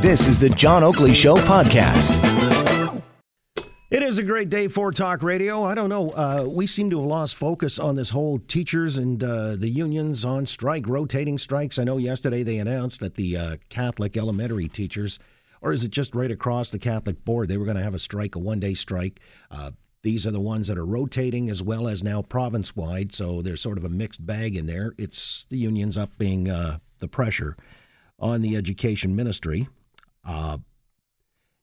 This is the John Oakley Show podcast. It is a great day for talk radio. I don't know. Uh, we seem to have lost focus on this whole teachers and uh, the unions on strike, rotating strikes. I know yesterday they announced that the uh, Catholic elementary teachers, or is it just right across the Catholic board, they were going to have a strike, a one day strike. Uh, these are the ones that are rotating as well as now province wide. So there's sort of a mixed bag in there. It's the unions up being uh, the pressure on the education ministry. Uh,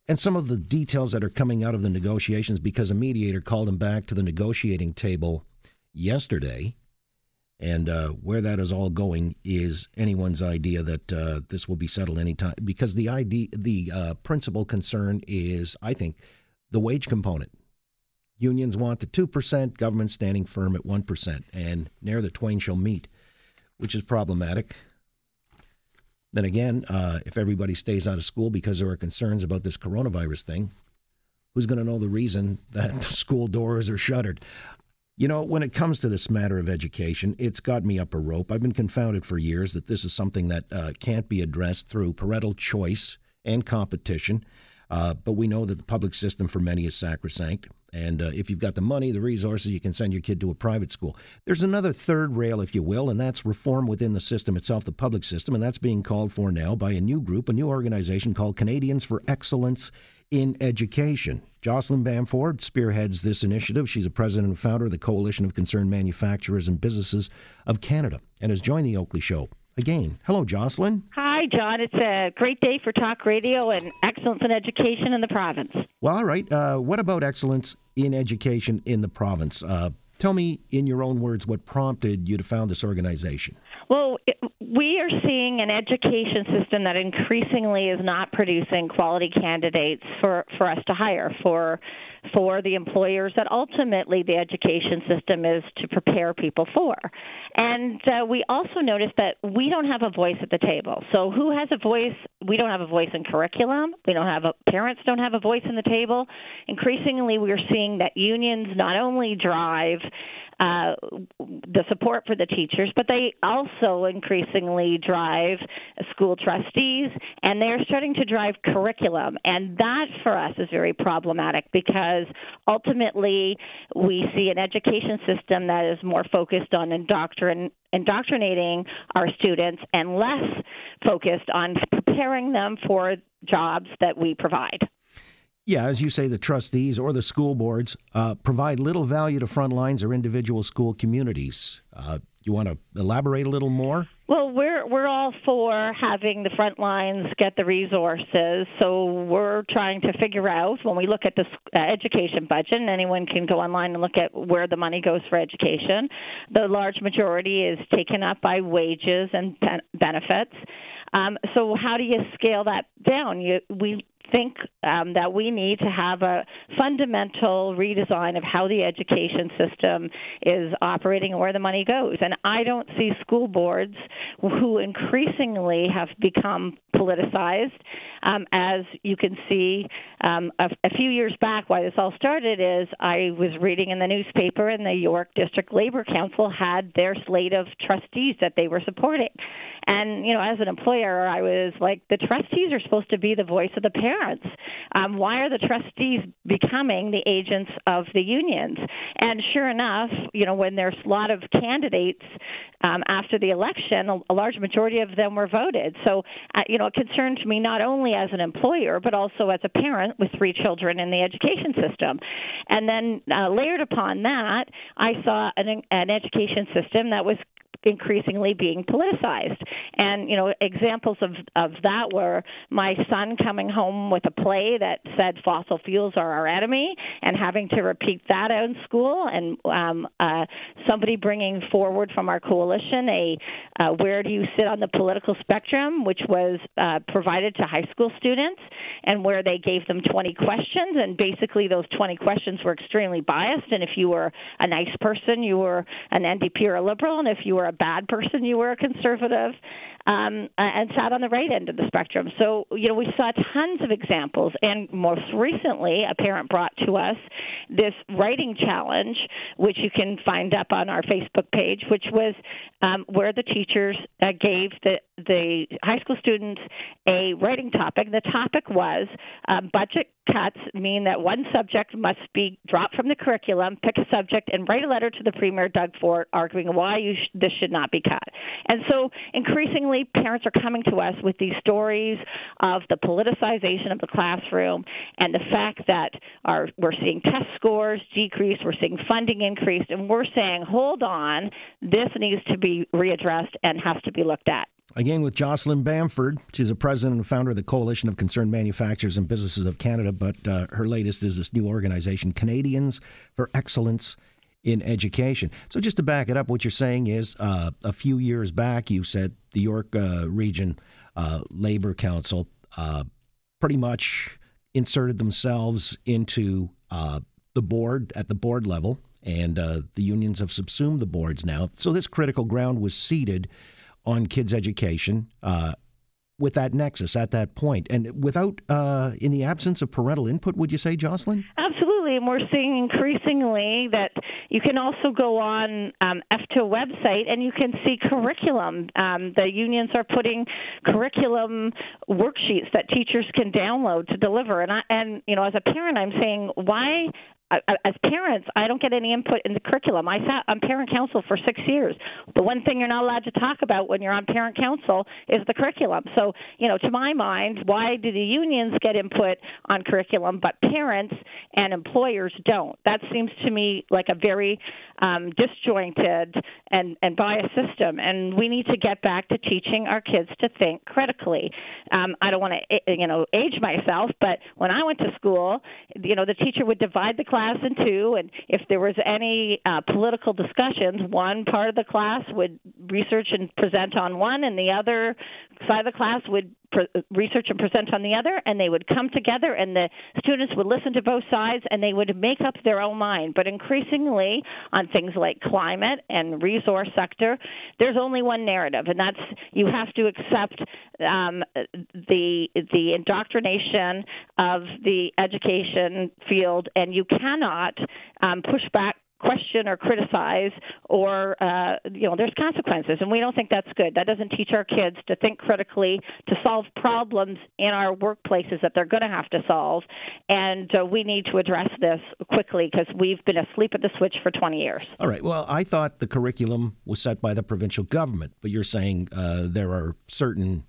and some of the details that are coming out of the negotiations because a mediator called him back to the negotiating table yesterday. And uh, where that is all going is anyone's idea that uh, this will be settled anytime. Because the idea, the uh, principal concern is, I think, the wage component. Unions want the 2%, government standing firm at 1%, and ne'er the twain shall meet, which is problematic. Then again, uh, if everybody stays out of school because there are concerns about this coronavirus thing, who's going to know the reason that school doors are shuttered? You know, when it comes to this matter of education, it's got me up a rope. I've been confounded for years that this is something that uh, can't be addressed through parental choice and competition. Uh, but we know that the public system for many is sacrosanct. And uh, if you've got the money, the resources, you can send your kid to a private school. There's another third rail, if you will, and that's reform within the system itself, the public system. And that's being called for now by a new group, a new organization called Canadians for Excellence in Education. Jocelyn Bamford spearheads this initiative. She's a president and founder of the Coalition of Concerned Manufacturers and Businesses of Canada and has joined the Oakley Show again. Hello, Jocelyn. Hi. Hi, John. It's a great day for talk radio and excellence in education in the province. Well, all right. Uh, what about excellence in education in the province? Uh, tell me, in your own words, what prompted you to found this organization? Well, we are seeing an education system that increasingly is not producing quality candidates for, for us to hire for for the employers that ultimately the education system is to prepare people for. And uh, we also noticed that we don't have a voice at the table. So who has a voice? We don't have a voice in curriculum. We don't have a parents don't have a voice in the table. Increasingly, we're seeing that unions not only drive uh, the support for the teachers, but they also increasingly drive school trustees, and they're starting to drive curriculum. And that for us is very problematic because ultimately we see an education system that is more focused on indoctrin- indoctrinating our students and less focused on preparing them for jobs that we provide. Yeah, as you say, the trustees or the school boards uh, provide little value to front lines or individual school communities. Uh, you want to elaborate a little more? Well, we're we're all for having the front lines get the resources. So we're trying to figure out when we look at the uh, education budget, and anyone can go online and look at where the money goes for education. The large majority is taken up by wages and benefits. Um, so how do you scale that down? You, we think um, that we need to have a fundamental redesign of how the education system is operating and where the money goes. And I don't see school boards who increasingly have become politicized. Um, as you can see, um, a, a, few years back, why this all started is I was reading in the newspaper, and the York District Labor Council had their slate of trustees that they were supporting. And you know, as an employer, I was like, the trustees are supposed to be the voice of the parents. Um, why are the trustees becoming the agents of the unions? And sure enough, you know, when there's a lot of candidates um, after the election, a, a large majority of them were voted. So, uh, you know, it concerns me not only as an employer but also as a parent with three children in the education system. And then uh, layered upon that, I saw an, an education system that was increasingly being politicized. And you know, examples of of that were my son coming home with a play that said fossil fuels are our enemy, and having to repeat that in school, and um, uh, somebody bringing forward from our coalition a uh, where do you sit on the political spectrum, which was uh, provided to high school students, and where they gave them 20 questions, and basically those 20 questions were extremely biased. And if you were a nice person, you were an NDP or a liberal, and if you were a bad person, you were a conservative. Um, and sat on the right end of the spectrum. So, you know, we saw tons of examples. And most recently, a parent brought to us this writing challenge, which you can find up on our Facebook page, which was um, where the teachers uh, gave the, the high school students a writing topic. The topic was um, budget cuts mean that one subject must be dropped from the curriculum, pick a subject, and write a letter to the Premier Doug Ford arguing why sh- this should not be cut. And so increasingly, parents are coming to us with these stories of the politicization of the classroom and the fact that our, we're seeing test scores decrease, we're seeing funding increase, and we're saying, hold on, this needs to be readdressed and has to be looked at. Again, with Jocelyn Bamford. She's a president and founder of the Coalition of Concerned Manufacturers and Businesses of Canada, but uh, her latest is this new organization, Canadians for Excellence in Education. So, just to back it up, what you're saying is uh, a few years back, you said the York uh, Region uh, Labor Council uh, pretty much inserted themselves into uh, the board at the board level, and the unions have subsumed the boards now. So, this critical ground was ceded on kids' education uh, with that nexus at that point, and without, uh, in the absence of parental input, would you say, Jocelyn? Absolutely, and we're seeing increasingly that you can also go on um, ETFO website and you can see curriculum. Um, the unions are putting curriculum worksheets that teachers can download to deliver, and I, and you know, as a parent, I'm saying, why as parents, I don't get any input in the curriculum. I sat on parent council for six years. The one thing you're not allowed to talk about when you're on parent council is the curriculum. So, you know, to my mind, why do the unions get input on curriculum, but parents and employers don't? That seems to me like a very um, disjointed and, and biased system. And we need to get back to teaching our kids to think critically. Um, I don't want to, you know, age myself, but when I went to school, you know, the teacher would divide the class class in two, and if there was any uh, political discussions, one part of the class would research and present on one, and the other side of the class would pre- research and present on the other, and they would come together, and the students would listen to both sides, and they would make up their own mind. But increasingly, on things like climate and resource sector, there's only one narrative, and that's you have to accept um, the the indoctrination of the education field, and you cannot um, push back question or criticize or uh, you know there's consequences and we don't think that's good. That doesn't teach our kids to think critically to solve problems in our workplaces that they're going to have to solve and uh, we need to address this quickly because we've been asleep at the switch for 20 years. All right. Well i thought the curriculum was set by the provincial government but you're saying uh, there are certain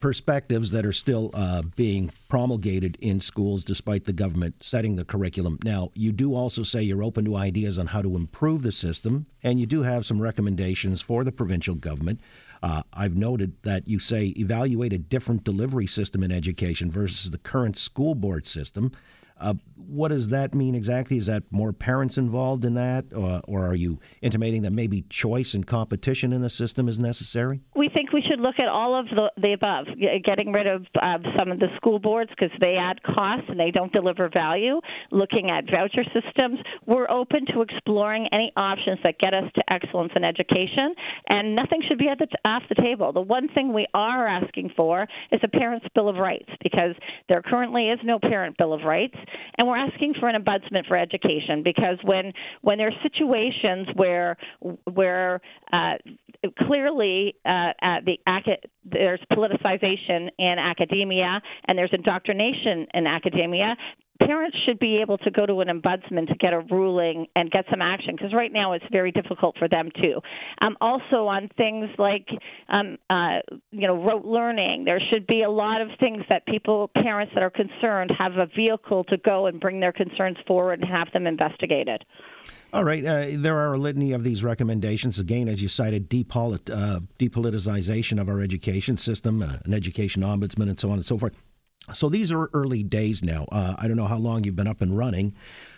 perspectives that are still uh, being promulgated in schools despite the government setting the curriculum. Now, you do also say you're open to ideas on how to improve the system, and you do have some recommendations for the provincial government. Uh, I've noted that you say evaluate a different delivery system in education versus the current school board system. Uh, what does that mean exactly? Is that more parents involved in that, or, or, are you intimating that maybe choice and competition in the system is necessary? We think we should look at all of the, the above, getting rid of uh, some of the school boards because they add costs and they don't deliver value, looking at voucher systems. We're open to exploring any options that get us to excellence in education, and nothing should be at the off the table. The one thing we are asking for is a parent's bill of rights because there currently is no parent bill of rights and we're asking for an ombudsman for education because when when there are situations where where uh, clearly uh, the there's politicization in academia and there's indoctrination in academia parents should be able to go to an ombudsman to get a ruling and get some action because right now it's very difficult for them too. Um, also on things like um, uh, you know rote learning, there should be a lot of things that people, parents that are concerned, have a vehicle to go and bring their concerns forward and have them investigated. All right, uh, there are a litany of these recommendations. Again, as you cited, depolit- uh, depoliticization of our education system, uh, an education ombudsman, and so on and so forth. So these are early days now. Uh, I don't know how long you've been up and running,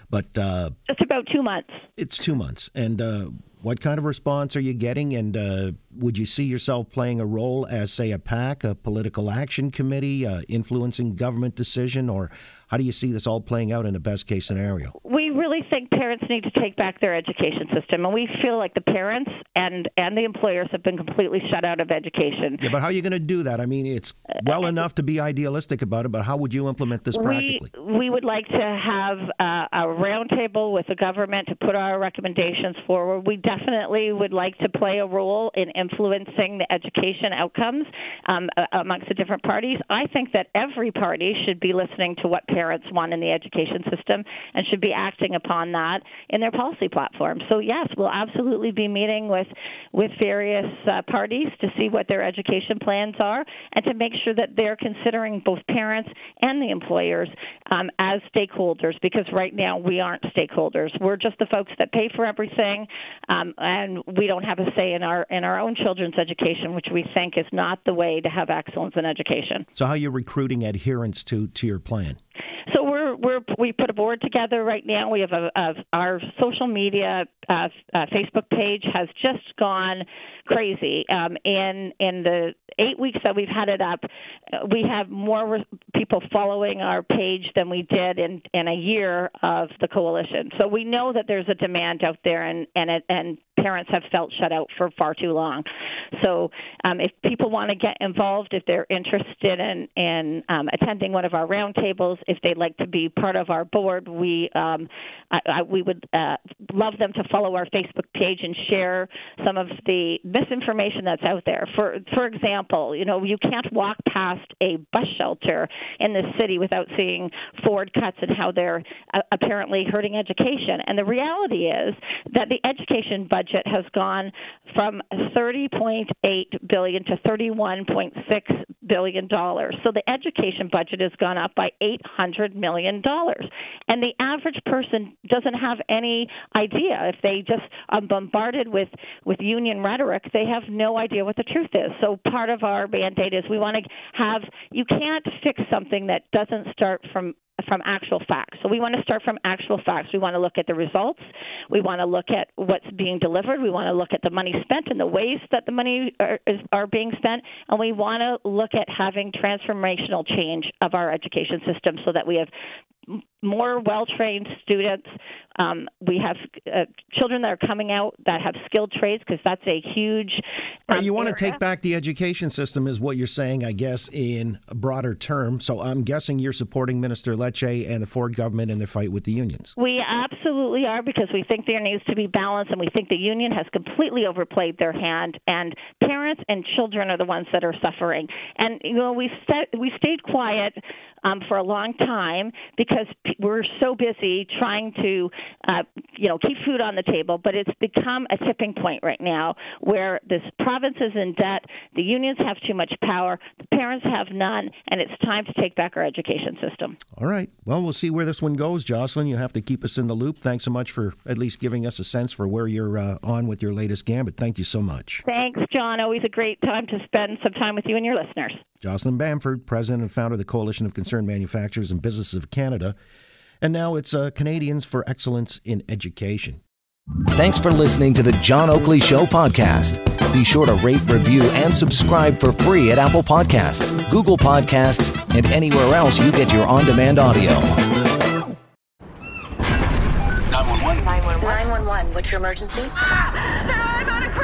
but uh, it's about two months. It's two months, and uh, what kind of response are you getting? And uh, would you see yourself playing a role as, say, a PAC, a political action committee, uh, influencing government decision, or how do you see this all playing out in a best case scenario? We parents need to take back their education system, and we feel like the parents and and the employers have been completely shut out of education. Yeah, but how are you going to do that? I mean, it's well enough to be idealistic about it, but how would you implement this practically? We, we would like to have uh, a roundtable with the government to put our recommendations forward. We definitely would like to play a role in influencing the education outcomes um, amongst the different parties. I think that every party should be listening to what parents want in the education system and should be acting upon that in their policy platform. So yes, we'll absolutely be meeting with with various uh, parties to see what their education plans are and to make sure that they're considering both parents and the employers um, as stakeholders because right now we aren't stakeholders. We're just the folks that pay for everything, um, and we don't have a say in our in our own children's education, which we think is not the way to have excellence in education. So, how are you recruiting adherents to to your plan? We're we put a board together right now. We have a, a our social media uh, uh, Facebook page has just gone crazy. Um, in in the eight weeks that we've had it up, we have more people following our page than we did in in a year of the coalition. So we know that there's a demand out there, and and it, and parents have felt shut out for far too long. So um, if people want to get involved, if they're interested in in um, attending one of our roundtables, if they'd like to be part of our board, we um, I, I, we would uh, love them to follow our Facebook page and share some of the misinformation that's out there. For for example, you know, you can't walk past a bus shelter in this city without seeing Ford cuts and how they're uh, apparently hurting education. And the reality is that the education budget has gone from 30.8 billion to 31.6 billion dollars. So the education budget has gone up by 800 million dollars. And the average person doesn't have any idea if they just are bombarded with with union rhetoric, they have no idea what the truth is. So part of our mandate is we want to have you can't fix something that doesn't start from from actual facts. So we want to start from actual facts. We want to look at the results. We want to look at what's being delivered. We want to look at the money spent and the ways that the money are, is, are being spent. And we want to look at having transformational change of our education system so that we have more well trained students. Um, we have uh, children that are coming out that have skilled trades because that's a huge. Um, right, you want area. to take back the education system, is what you're saying, I guess, in a broader term. So I'm guessing you're supporting Minister Lecce and the Ford government in their fight with the unions. We absolutely are because we think there needs to be balance, and we think the union has completely overplayed their hand, and parents and children are the ones that are suffering. And you know, we st- we stayed quiet um, for a long time because we're so busy trying to, uh, you know, keep food on the table. But it's become a tipping point right now where this province is in debt, the unions have too much power, the parents have none, and it's time to take back our education system. All right. Well, we'll see where this one goes, Jocelyn. You have to keep us in the loop. Thanks so much for at least giving us a sense for where you're uh, on with your latest gambit. Thank you so much. Thanks, John. Always a great time to spend some time with you and your listeners. Jocelyn Bamford, president and founder of the Coalition of Concerned Manufacturers and Businesses of Canada. And now it's uh, Canadians for Excellence in Education. Thanks for listening to the John Oakley Show podcast. Be sure to rate, review, and subscribe for free at Apple Podcasts, Google Podcasts, and anywhere else you get your on demand audio. 911. 911. 911. What's your emergency? Ah, I'm on a